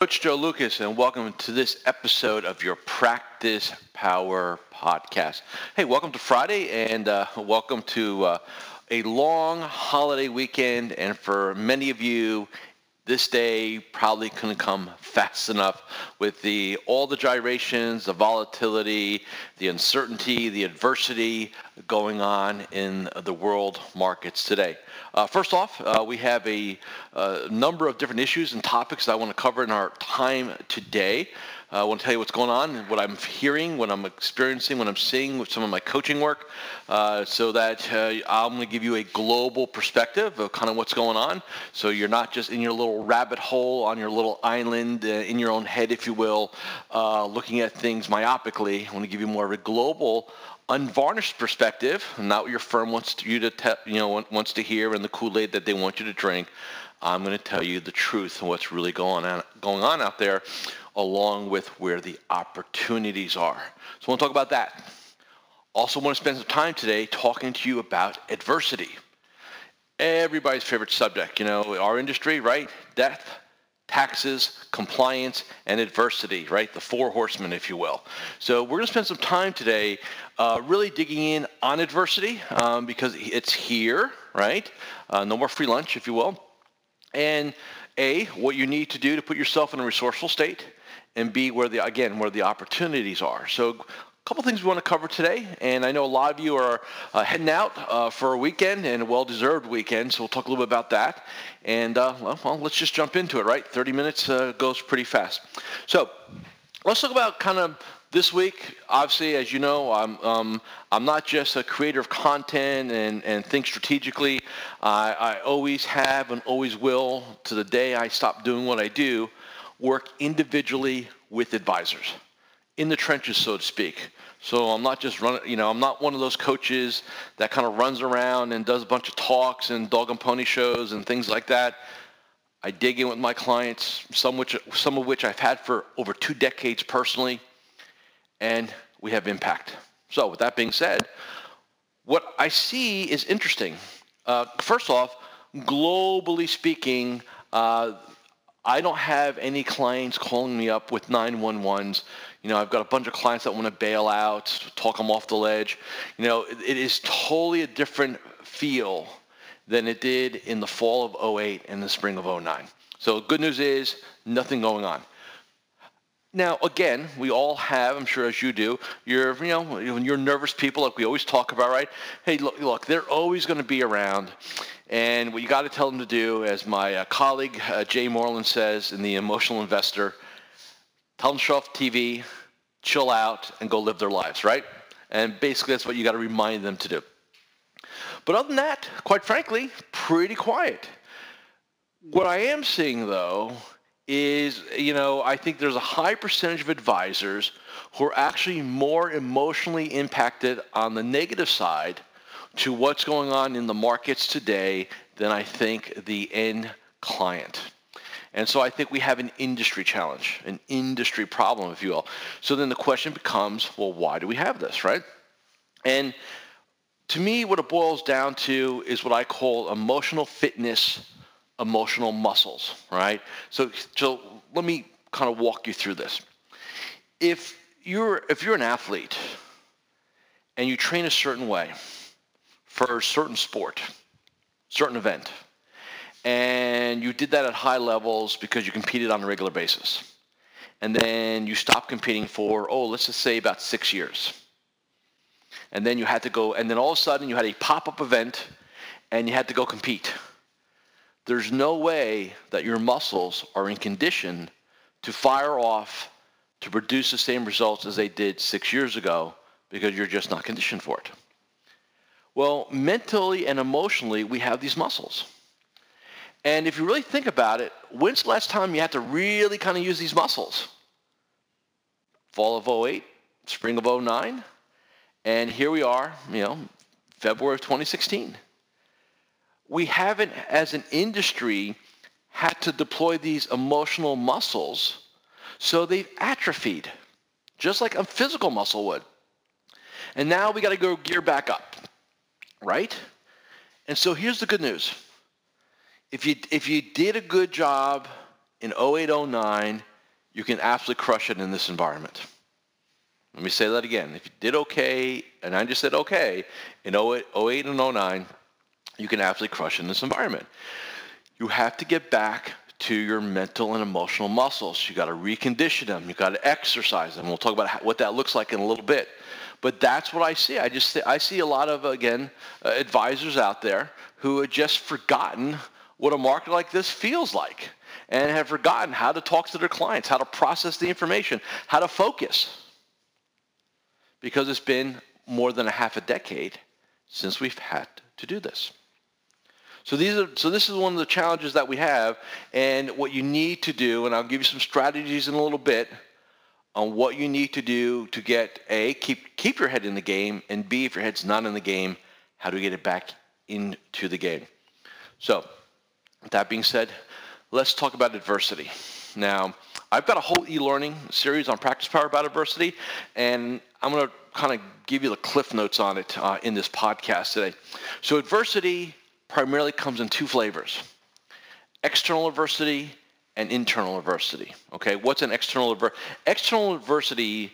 Coach Joe Lucas, and welcome to this episode of your Practice Power podcast. Hey, welcome to Friday, and uh, welcome to uh, a long holiday weekend. And for many of you, this day probably couldn't come fast enough with the all the gyrations, the volatility, the uncertainty, the adversity going on in the world markets today. Uh, first off, uh, we have a, a, number of different issues and topics that I want to cover in our time today. Uh, I want to tell you what's going on, what I'm hearing, what I'm experiencing, what I'm seeing with some of my coaching work, uh, so that uh, I'm going to give you a global perspective of kind of what's going on. So you're not just in your little rabbit hole on your little island in your own head, if you will, looking at things myopically. I want to give you more of a global unvarnished perspective, not what your firm wants to, you to te- you know wants to hear and the Kool-Aid that they want you to drink. I'm going to tell you the truth and what's really going on going on out there, along with where the opportunities are. So I want to talk about that. Also, want to spend some time today talking to you about adversity. Everybody's favorite subject, you know, our industry, right? Death, taxes, compliance, and adversity, right? The four horsemen, if you will. So we're going to spend some time today uh, really digging in on adversity um, because it's here, right? Uh, no more free lunch, if you will. And A, what you need to do to put yourself in a resourceful state, and B, where the, again, where the opportunities are. So a couple things we want to cover today, and I know a lot of you are uh, heading out uh, for a weekend and a well-deserved weekend, so we'll talk a little bit about that. And uh, well, well, let's just jump into it, right? 30 minutes uh, goes pretty fast. So let's talk about kind of this week. Obviously, as you know, I'm um, I'm not just a creator of content and, and think strategically. I always have and always will, to the day I stop doing what I do, work individually with advisors in the trenches, so to speak. So I'm not just running, you know, I'm not one of those coaches that kind of runs around and does a bunch of talks and dog and pony shows and things like that. I dig in with my clients, some which some of which I've had for over two decades personally, and we have impact. So with that being said, what I see is interesting. Uh, first off, globally speaking, uh, I don't have any clients calling me up with 911s you know, I've got a bunch of clients that want to bail out, talk them off the ledge. You know, it, it is totally a different feel than it did in the fall of 08 and the spring of 09. So good news is nothing going on. Now, again, we all have, I'm sure as you do, you're, you know, when you're nervous people, like we always talk about, right? Hey, look, look they're always going to be around. And what you got to tell them to do, as my uh, colleague uh, Jay Mooreland says in The Emotional Investor, tell them to show off TV, chill out, and go live their lives, right? And basically, that's what you got to remind them to do. But other than that, quite frankly, pretty quiet. What I am seeing, though, is, you know, I think there's a high percentage of advisors who are actually more emotionally impacted on the negative side to what's going on in the markets today than I think the end client. And so I think we have an industry challenge, an industry problem, if you will. So then the question becomes, well, why do we have this, right? And to me, what it boils down to is what I call emotional fitness, emotional muscles, right? So, so let me kind of walk you through this. If you're, if you're an athlete and you train a certain way for a certain sport, certain event, and you did that at high levels because you competed on a regular basis. And then you stopped competing for, oh, let's just say about six years. And then you had to go, and then all of a sudden you had a pop-up event and you had to go compete. There's no way that your muscles are in condition to fire off to produce the same results as they did six years ago because you're just not conditioned for it. Well, mentally and emotionally, we have these muscles. And if you really think about it, when's the last time you had to really kind of use these muscles? Fall of 08, spring of 09, and here we are, you know, February of 2016. We haven't, as an industry, had to deploy these emotional muscles, so they've atrophied, just like a physical muscle would. And now we got to go gear back up, right? And so here's the good news if you if you did a good job in 0809 you can absolutely crush it in this environment. Let me say that again. If you did okay, and I just said okay, in 08, 08 and 09, you can absolutely crush in this environment. You have to get back to your mental and emotional muscles. You got to recondition them. You got to exercise them. We'll talk about how, what that looks like in a little bit. But that's what I see. I just I see a lot of again uh, advisors out there who had just forgotten what a market like this feels like and have forgotten how to talk to their clients, how to process the information, how to focus. Because it's been more than a half a decade since we've had to do this. So these are so this is one of the challenges that we have and what you need to do and I'll give you some strategies in a little bit on what you need to do to get A keep keep your head in the game and B if your head's not in the game how do we get it back into the game. So that being said, let's talk about adversity. Now, I've got a whole e-learning series on practice power about adversity, and I'm going to kind of give you the cliff notes on it uh, in this podcast today. So adversity primarily comes in two flavors, external adversity and internal adversity. Okay, what's an external adversity? External adversity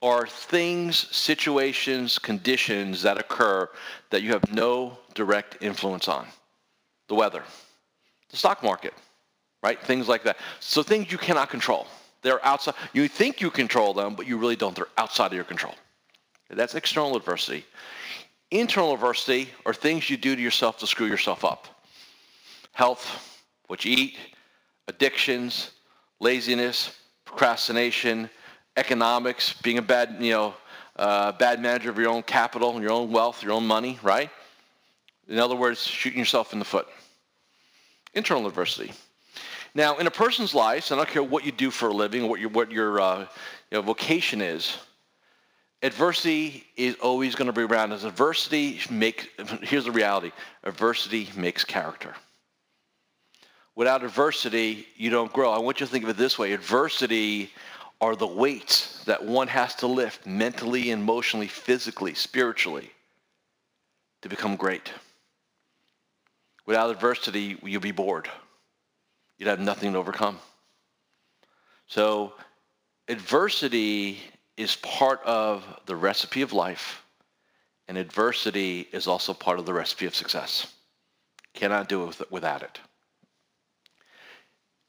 are things, situations, conditions that occur that you have no direct influence on. The weather, the stock market, right? Things like that. So things you cannot control. They're outside. You think you control them, but you really don't. They're outside of your control. That's external adversity. Internal adversity are things you do to yourself to screw yourself up. Health, what you eat, addictions, laziness, procrastination, economics, being a bad, you know, uh, bad manager of your own capital, your own wealth, your own money, right? In other words, shooting yourself in the foot. Internal adversity. Now, in a person's life, I don't care what you do for a living, what your, what your uh, you know, vocation is, adversity is always going to be around. As adversity make, here's the reality, adversity makes character. Without adversity, you don't grow. I want you to think of it this way. Adversity are the weights that one has to lift mentally, emotionally, physically, spiritually to become great. Without adversity, you'll be bored. You'd have nothing to overcome. So adversity is part of the recipe of life, and adversity is also part of the recipe of success. Cannot do it without it.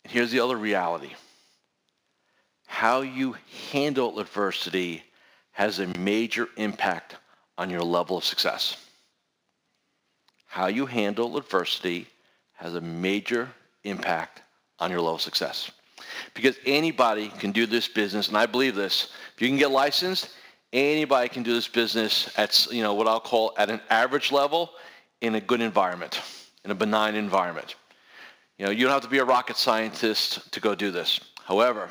Here's the other reality. How you handle adversity has a major impact on your level of success. How you handle adversity has a major impact on your level of success. Because anybody can do this business, and I believe this. If you can get licensed, anybody can do this business at you know what I'll call at an average level in a good environment, in a benign environment. You know, you don't have to be a rocket scientist to go do this. However,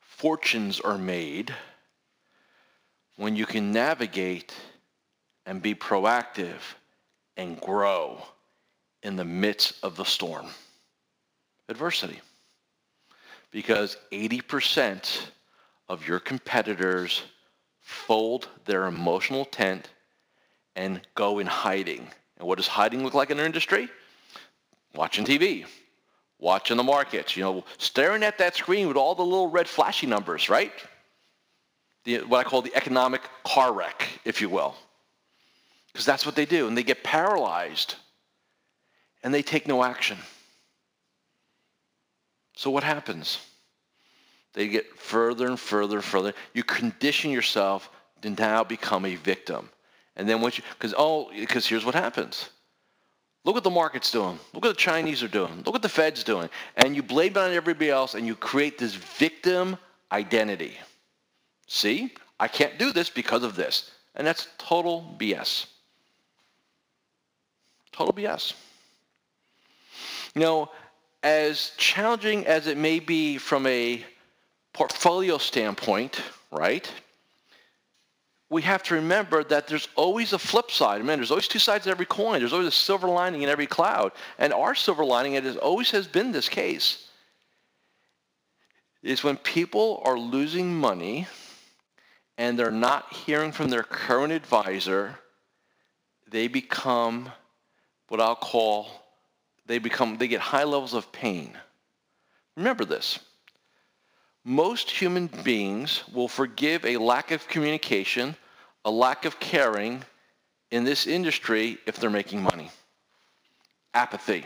fortunes are made when you can navigate and be proactive and grow in the midst of the storm. Adversity because 80% of your competitors fold their emotional tent and go in hiding. And what does hiding look like in our industry? Watching TV, watching the markets, you know, staring at that screen with all the little red flashy numbers, right? The, what I call the economic car wreck, if you will. Because that's what they do. And they get paralyzed and they take no action. So what happens? They get further and further and further. You condition yourself to now become a victim. And then once you, because oh, because here's what happens. Look what the market's doing. Look what the Chinese are doing. Look what the Fed's doing. And you blame it on everybody else and you create this victim identity. See, I can't do this because of this. And that's total BS. Total BS. You know, as challenging as it may be from a portfolio standpoint, right? We have to remember that there's always a flip side. I mean, there's always two sides to every coin. There's always a silver lining in every cloud. And our silver lining, it always has been this case, is when people are losing money and they're not hearing from their current advisor, they become what I'll call they become they get high levels of pain. Remember this. most human beings will forgive a lack of communication, a lack of caring in this industry if they're making money. Apathy,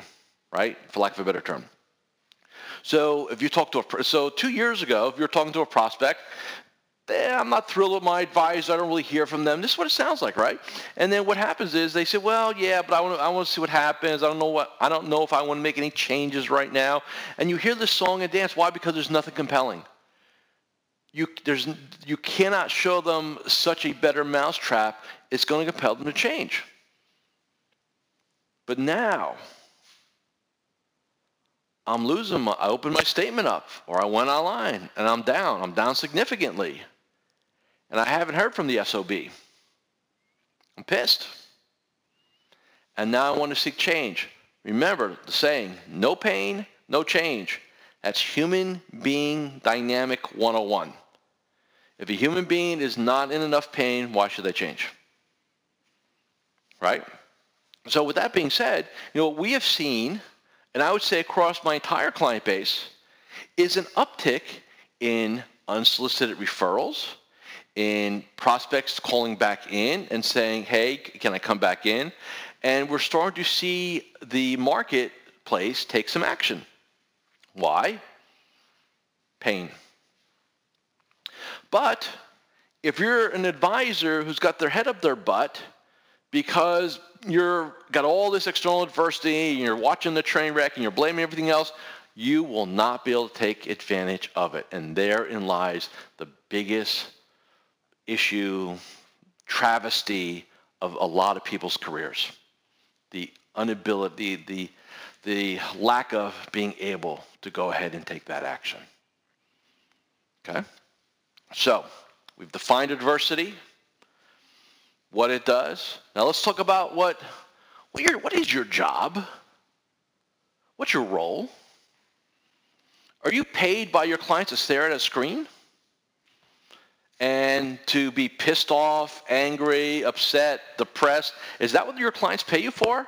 right? For lack of a better term. So if you talk to a, so two years ago, if you're talking to a prospect, eh, I'm not thrilled with my advisor. I don't really hear from them. This is what it sounds like, right? And then what happens is they say, well, yeah, but I want to, I see what happens. I don't know what, I don't know if I want to make any changes right now. And you hear this song and dance. Why? Because there's nothing compelling. You, there's, you cannot show them such a better mousetrap. It's going to compel them to change. But now, I'm losing my, I opened my statement up or I went online and I'm down. I'm down significantly. And I haven't heard from the SOB. I'm pissed. And now I want to seek change. Remember the saying, no pain, no change. That's human being dynamic 101. If a human being is not in enough pain, why should they change? Right? So with that being said, you know, what we have seen and I would say across my entire client base, is an uptick in unsolicited referrals, in prospects calling back in and saying, hey, can I come back in? And we're starting to see the marketplace take some action. Why? Pain. But if you're an advisor who's got their head up their butt because you're got all this external adversity and you're watching the train wreck and you're blaming everything else, you will not be able to take advantage of it. And therein lies the biggest issue, travesty of a lot of people's careers. The inability, the, the lack of being able to go ahead and take that action. Okay? So, we've defined adversity what it does. Now let's talk about what, what, your, what is your job? What's your role? Are you paid by your clients to stare at a screen? And to be pissed off, angry, upset, depressed? Is that what your clients pay you for?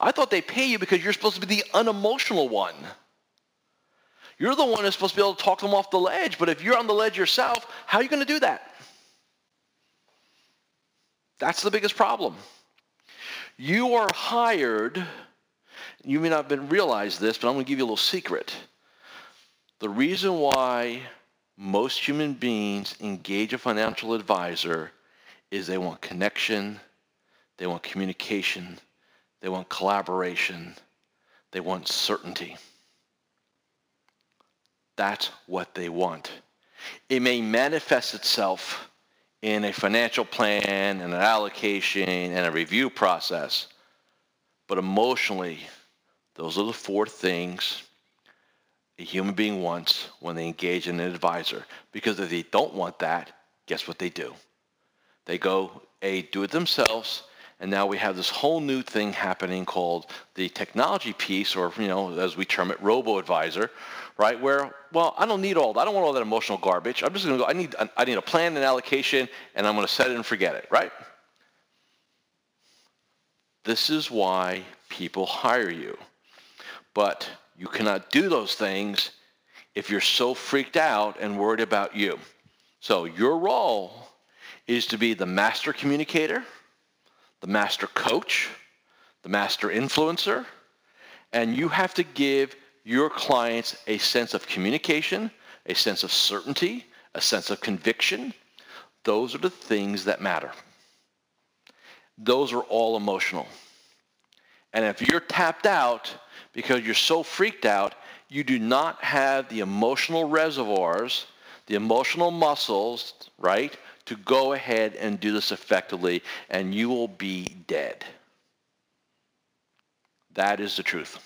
I thought they pay you because you're supposed to be the unemotional one. You're the one that's supposed to be able to talk them off the ledge, but if you're on the ledge yourself, how are you going to do that? That's the biggest problem. You are hired, you may not have realized this, but I'm going to give you a little secret. The reason why most human beings engage a financial advisor is they want connection, they want communication, they want collaboration, they want certainty. That's what they want. It may manifest itself in a financial plan and an allocation and a review process. But emotionally, those are the four things a human being wants when they engage in an advisor. Because if they don't want that, guess what they do? They go, A, do it themselves, and now we have this whole new thing happening called the technology piece, or, you know, as we term it, robo-advisor, right? Where, well, I don't need all that. I don't want all that emotional garbage. I'm just going to go, I need, I need a plan and allocation, and I'm going to set it and forget it, right? This is why people hire you. But you cannot do those things if you're so freaked out and worried about you. So your role is to be the master communicator, the master coach, the master influencer, and you have to give your clients a sense of communication, a sense of certainty, a sense of conviction. Those are the things that matter. Those are all emotional. And if you're tapped out because you're so freaked out, you do not have the emotional reservoirs, the emotional muscles, right, to go ahead and do this effectively, and you will be dead. That is the truth.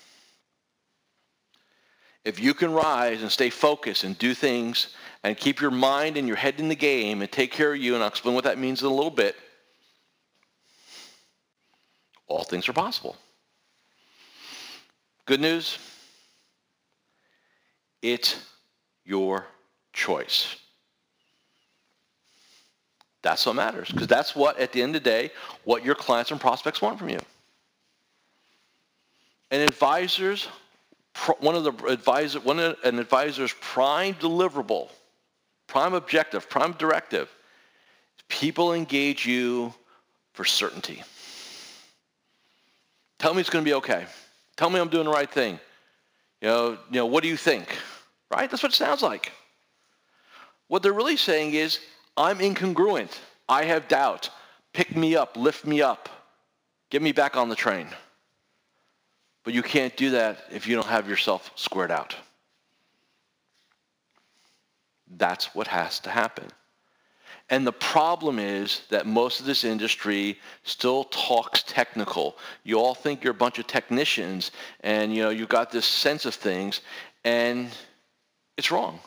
If you can rise and stay focused and do things and keep your mind and your head in the game and take care of you, and I'll explain what that means in a little bit, all things are possible. Good news, it's your choice. That's what matters because that's what, at the end of the day, what your clients and prospects want from you. And advisors one of the advisor, one of an advisor's prime deliverable prime objective, prime directive. People engage you for certainty. Tell me it's going to be okay. Tell me I'm doing the right thing. You know, you know, what do you think? Right? That's what it sounds like. What they're really saying is, I'm incongruent. I have doubt. Pick me up, lift me up, get me back on the train. But you can't do that if you don't have yourself squared out. That's what has to happen. And the problem is that most of this industry still talks technical. You all think you're a bunch of technicians and you know you've got this sense of things and it's wrong.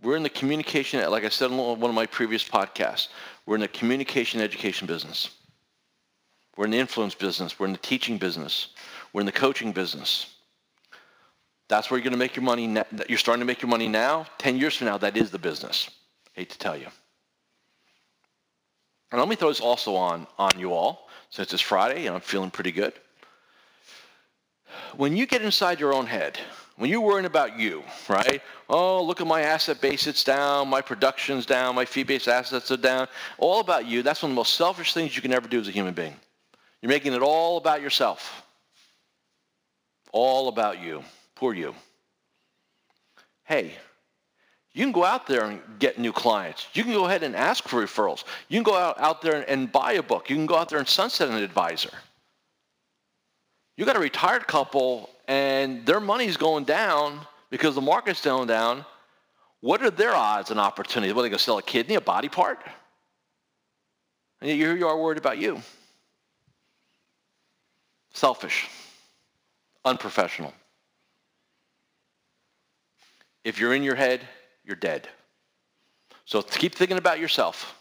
We're in the communication, like I said in one of my previous podcasts, we're in the communication education business. We're in the influence business. We're in the teaching business. We're in the coaching business. That's where you're going to make your money. You're starting to make your money now. 10 years from now, that is the business. Hate to tell you. And let me throw this also on, on you all, since it's Friday and I'm feeling pretty good. When you get inside your own head, when you're worrying about you, right? Oh, look at my asset base, it's down, my production's down, my fee-based assets are down, all about you. That's one of the most selfish things you can ever do as a human being. You're making it all about yourself. All about you. Poor you. Hey, you can go out there and get new clients. You can go ahead and ask for referrals. You can go out, out there and buy a book. You can go out there and sunset an advisor. You got a retired couple and their money's going down because the market's going down, what are their odds and opportunities? What, are they going to sell a kidney, a body part? And here you are worried about you. Selfish. Unprofessional. If you're in your head, you're dead. So keep thinking about yourself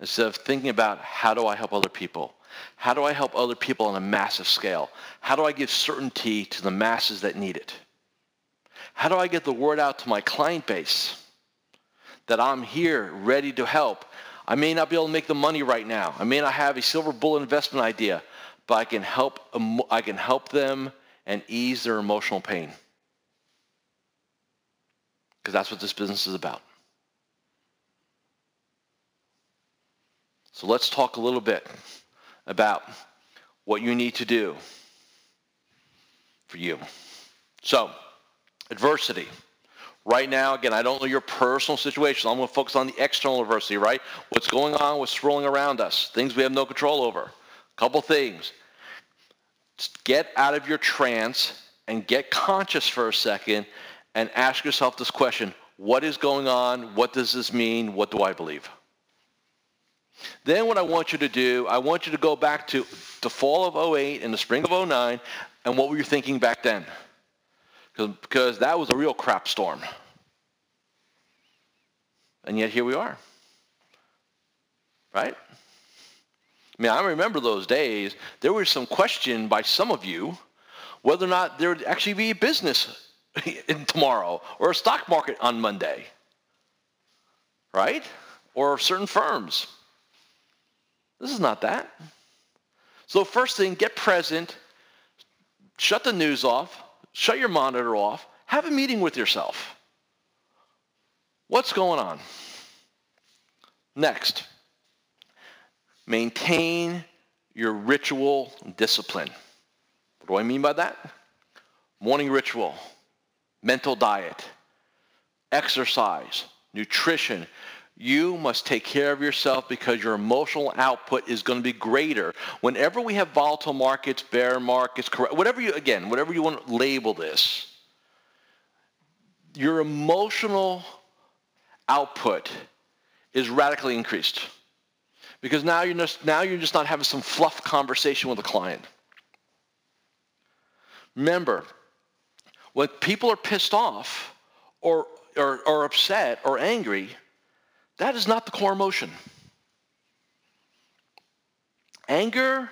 instead of thinking about how do I help other people. How do I help other people on a massive scale? How do I give certainty to the masses that need it? How do I get the word out to my client base that I'm here ready to help? I may not be able to make the money right now. I may not have a silver bullet investment idea, but I can help, I can help them and ease their emotional pain. Because that's what this business is about. So let's talk a little bit about what you need to do for you. So, adversity. Right now, again, I don't know your personal situation. I'm going to focus on the external adversity, right? What's going on, what's swirling around us, things we have no control over. A couple things. Just get out of your trance and get conscious for a second and ask yourself this question. What is going on? What does this mean? What do I believe? Then what I want you to do, I want you to go back to the fall of 08 and the spring of 09 and what were you thinking back then? Because that was a real crap storm. And yet here we are. Right? I mean, I remember those days. There was some question by some of you whether or not there would actually be a business tomorrow or a stock market on Monday. Right? Or certain firms. This is not that. So first thing, get present, shut the news off, shut your monitor off, have a meeting with yourself. What's going on? Next, maintain your ritual discipline. What do I mean by that? Morning ritual, mental diet, exercise, nutrition, you must take care of yourself because your emotional output is going to be greater. Whenever we have volatile markets, bear markets, whatever you, again, whatever you want to label this, your emotional output is radically increased. Because now you're just, now you're just not having some fluff conversation with a client. Remember, when people are pissed off or, or, or upset or angry, that is not the core emotion. Anger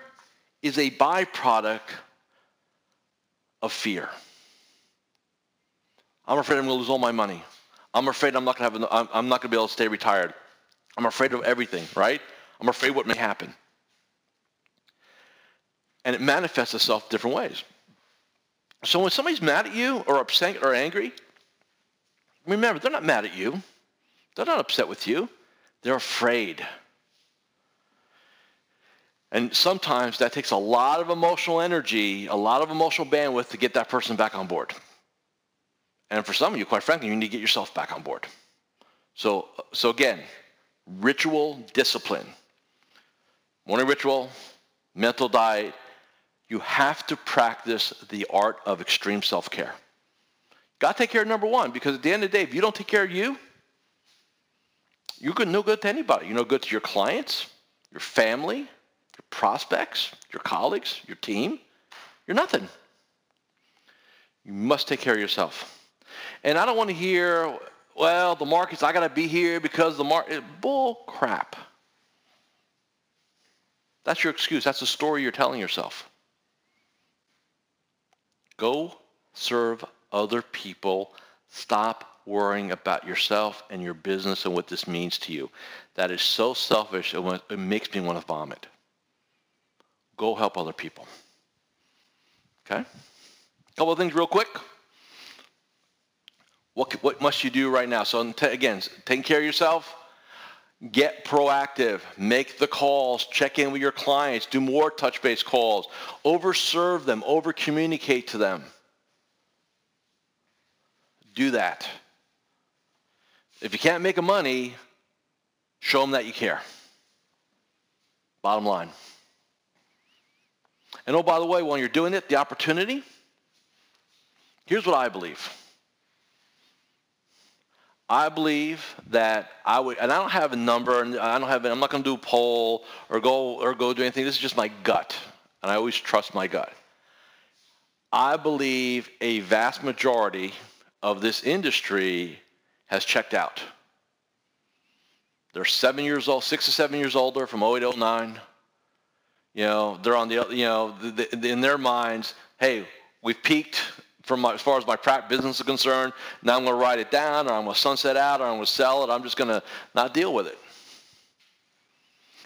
is a byproduct of fear. I'm afraid I'm going to lose all my money. I'm afraid I'm not going to have. I'm, I'm not going to be able to stay retired. I'm afraid of everything. Right? I'm afraid what may happen. And it manifests itself different ways. So when somebody's mad at you or upset or angry, remember, they're not mad at you. They're not upset with you. They're afraid. And sometimes that takes a lot of emotional energy, a lot of emotional bandwidth to get that person back on board. And for some of you, quite frankly, you need to get yourself back on board. So, so again, ritual discipline. Morning ritual, mental diet. You have to practice the art of extreme self-care. Got to take care of number one because at the end of the day, if you don't take care of you, you're no good to anybody. You're no good to your clients, your family, your prospects, your colleagues, your team. You're nothing. You must take care of yourself. And I don't want to hear, well, the markets, I got to be here because the market, bull crap. That's your excuse. That's the story you're telling yourself. Go serve other people. Stop worrying about yourself and your business and what this means to you. That is so selfish, it makes me want to vomit. Go help other people. Okay? A couple of things real quick. What, what must you do right now? So again, taking care of yourself, get proactive, make the calls, check in with your clients, do more touch-base calls, overserve them, over-communicate to them. Do that. If you can't make a money, show them that you care. Bottom line. And oh, by the way, while you're doing it, the opportunity, here's what I believe. I believe that I would, and I don't have a number, and I don't have, I'm not going to do a poll or go or go do anything. This is just my gut, and I always trust my gut. I believe a vast majority of this industry has checked out. They're seven years old, six to seven years older from 08 to 09. You know, they're on the, you know, the, the, in their minds, hey, we've peaked from my, as far as my crap business is concerned. Now I'm going to write it down, or I'm going to sunset out, or I'm going to sell it. I'm just going to not deal with it.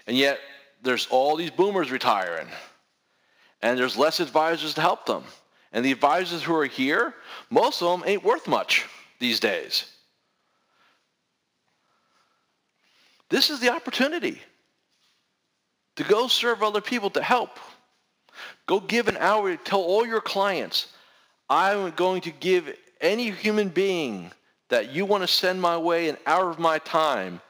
And yet, there's all these boomers retiring, and there's less advisors to help them. And the advisors who are here, most of them ain't worth much these days. This is the opportunity to go serve other people to help. Go give an hour, to tell all your clients, I'm going to give any human being that you want to send my way an hour of my time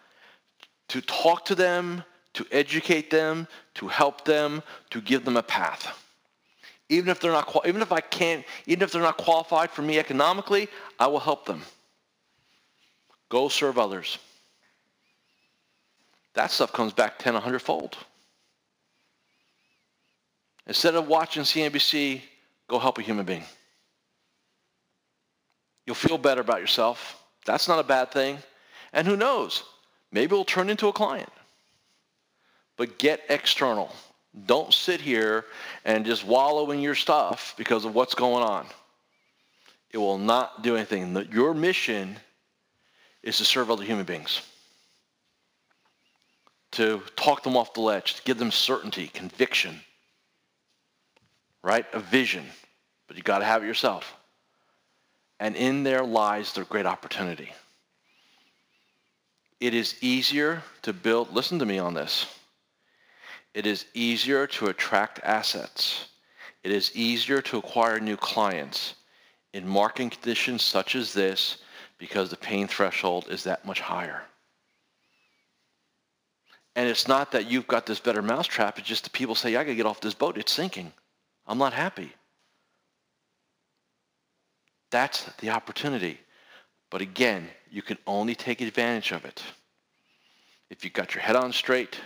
to talk to them, to educate them, to help them, to give them a path. Even if they're not, even if I can't, even if they're not qualified for me economically, I will help them. Go serve others that stuff comes back 10, 100 fold. Instead of watching CNBC, go help a human being. You'll feel better about yourself. That's not a bad thing. And who knows? Maybe it'll turn into a client. But get external. Don't sit here and just wallow in your stuff because of what's going on. It will not do anything. Your mission is to serve other human beings to talk them off the ledge, to give them certainty, conviction, right? A vision. But you got to have it yourself. And in there lies the great opportunity. It is easier to build, listen to me on this. It is easier to attract assets. It is easier to acquire new clients in market conditions such as this because the pain threshold is that much higher. And it's not that you've got this better mousetrap. It's just the people say, I got to get off this boat. It's sinking. I'm not happy. That's the opportunity. But again, you can only take advantage of it if you've got your head on straight,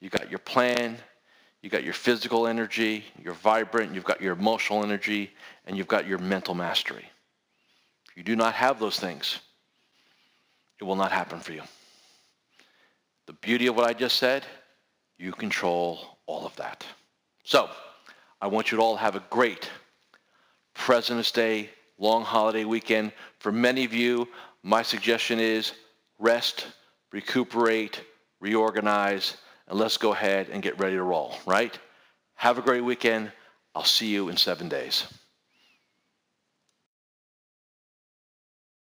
you got your plan, you got your physical energy, you're vibrant, you've got your emotional energy, and you've got your mental mastery. If you do not have those things, it will not happen for you. The beauty of what I just said, you control all of that. So I want you to all have a great President's Day long holiday weekend. For many of you, my suggestion is rest, recuperate, reorganize, and let's go ahead and get ready to roll, right? Have a great weekend. I'll see you in seven days.